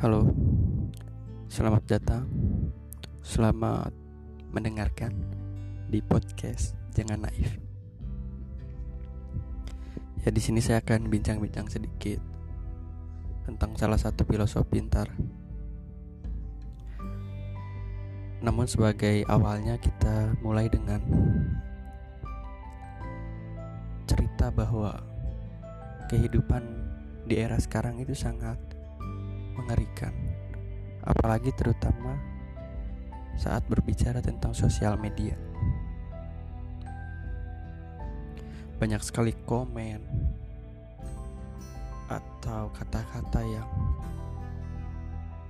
Halo, selamat datang, selamat mendengarkan di podcast Jangan Naif. Ya di sini saya akan bincang-bincang sedikit tentang salah satu filosof pintar. Namun sebagai awalnya kita mulai dengan cerita bahwa kehidupan di era sekarang itu sangat mengerikan, apalagi terutama saat berbicara tentang sosial media. Banyak sekali komen atau kata-kata yang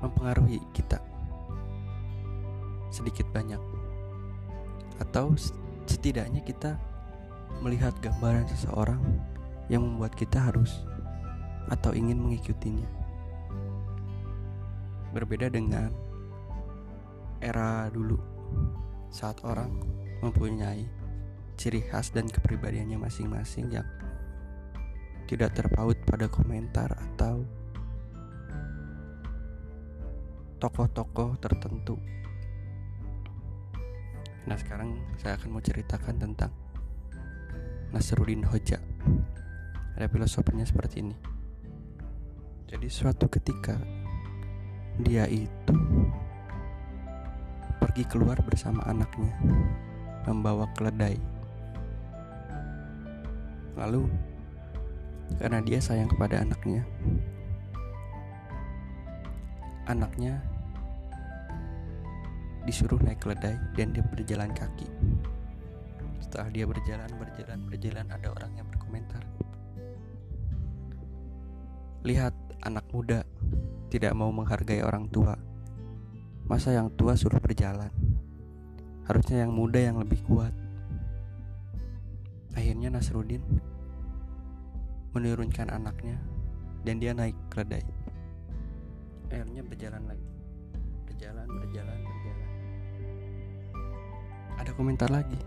mempengaruhi kita sedikit banyak, atau setidaknya kita melihat gambaran seseorang yang membuat kita harus atau ingin mengikutinya. Berbeda dengan era dulu saat orang mempunyai ciri khas dan kepribadiannya masing-masing yang tidak terpaut pada komentar atau tokoh-tokoh tertentu. Nah, sekarang saya akan mau ceritakan tentang Nasruddin Hoja. Ada filosofinya seperti ini. Jadi suatu ketika dia itu pergi keluar bersama anaknya membawa keledai. Lalu karena dia sayang kepada anaknya anaknya disuruh naik keledai dan dia berjalan kaki. Setelah dia berjalan berjalan berjalan ada orang yang berkomentar lihat anak muda tidak mau menghargai orang tua. Masa yang tua suruh berjalan? Harusnya yang muda yang lebih kuat. Akhirnya Nasruddin menurunkan anaknya dan dia naik keledai. Akhirnya berjalan lagi. Berjalan, berjalan, berjalan. Ada komentar lagi.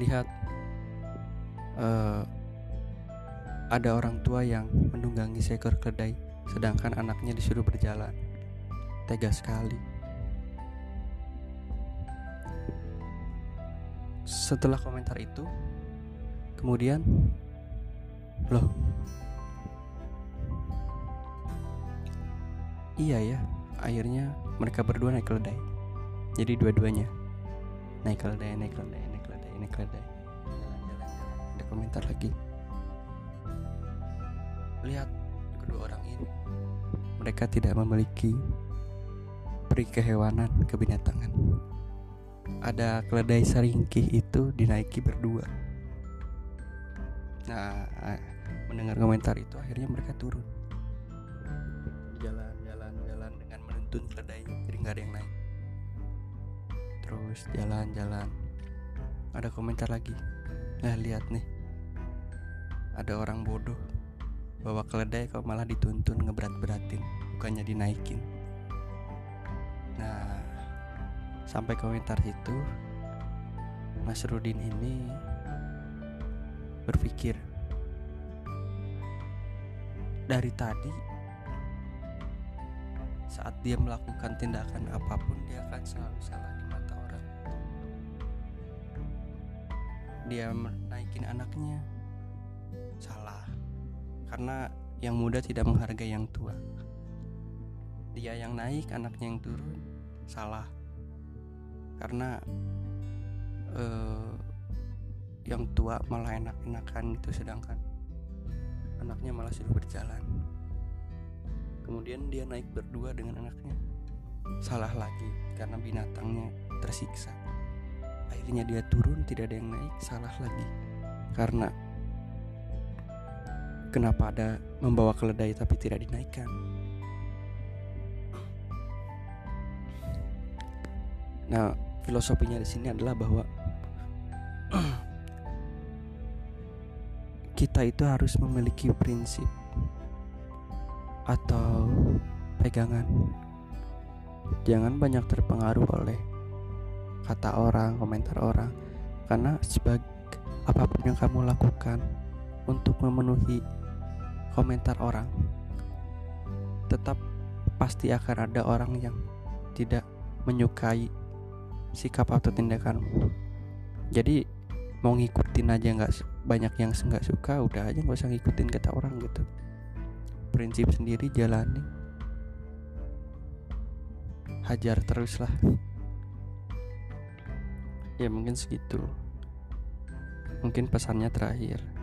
Lihat uh, ada orang tua yang menunggangi seekor keledai sedangkan anaknya disuruh berjalan. Tega sekali. Setelah komentar itu, kemudian, loh, iya ya, akhirnya mereka berdua naik keledai. Jadi dua-duanya naik keledai, naik keledai, naik keledai, naik keledai. Ada komentar lagi. Lihat kedua orang ini. Mereka tidak memiliki peri kehewanan, kebinatangan. Ada keledai seringkih itu dinaiki berdua. Nah, mendengar komentar itu akhirnya mereka turun. Jalan, jalan, jalan dengan menuntun keledai, jadi nggak ada yang naik. Terus jalan, jalan. Ada komentar lagi. Nah, lihat nih. Ada orang bodoh bawa keledai kok malah dituntun ngeberat-beratin bukannya dinaikin. Nah sampai komentar itu Mas Rudin ini berpikir dari tadi saat dia melakukan tindakan apa pun dia akan selalu salah di mata orang. Dia menaikin anaknya. Salah karena yang muda tidak menghargai yang tua. Dia yang naik, anaknya yang turun, salah. Karena uh, yang tua malah enak-enakan itu sedangkan anaknya malah sudah berjalan. Kemudian dia naik berdua dengan anaknya. Salah lagi karena binatangnya tersiksa. Akhirnya dia turun tidak ada yang naik, salah lagi. Karena Kenapa ada membawa keledai tapi tidak dinaikkan? Nah, filosofinya di sini adalah bahwa kita itu harus memiliki prinsip atau pegangan. Jangan banyak terpengaruh oleh kata orang, komentar orang, karena sebagai apa pun yang kamu lakukan untuk memenuhi komentar orang tetap pasti akan ada orang yang tidak menyukai sikap atau tindakanmu jadi mau ngikutin aja nggak banyak yang nggak suka udah aja nggak usah ngikutin kata orang gitu. Prinsip sendiri jalani. Hajar terus lah. Ya mungkin segitu. Mungkin pesannya terakhir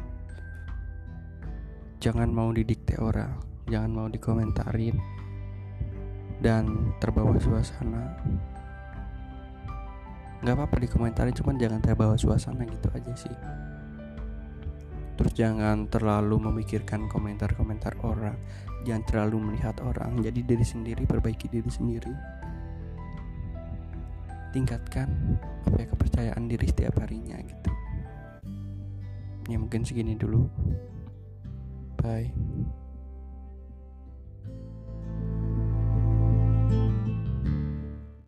jangan mau didikte orang jangan mau dikomentarin dan terbawa suasana. Nggak apa-apa dikomentarin cuman jangan terbawa suasana gitu aja sih. Terus jangan terlalu memikirkan komentar-komentar orang. Jangan terlalu melihat orang. Jadi diri sendiri perbaiki diri sendiri. Tingkatkan apa ya kepercayaan diri setiap harinya gitu. Ya mungkin segini dulu bye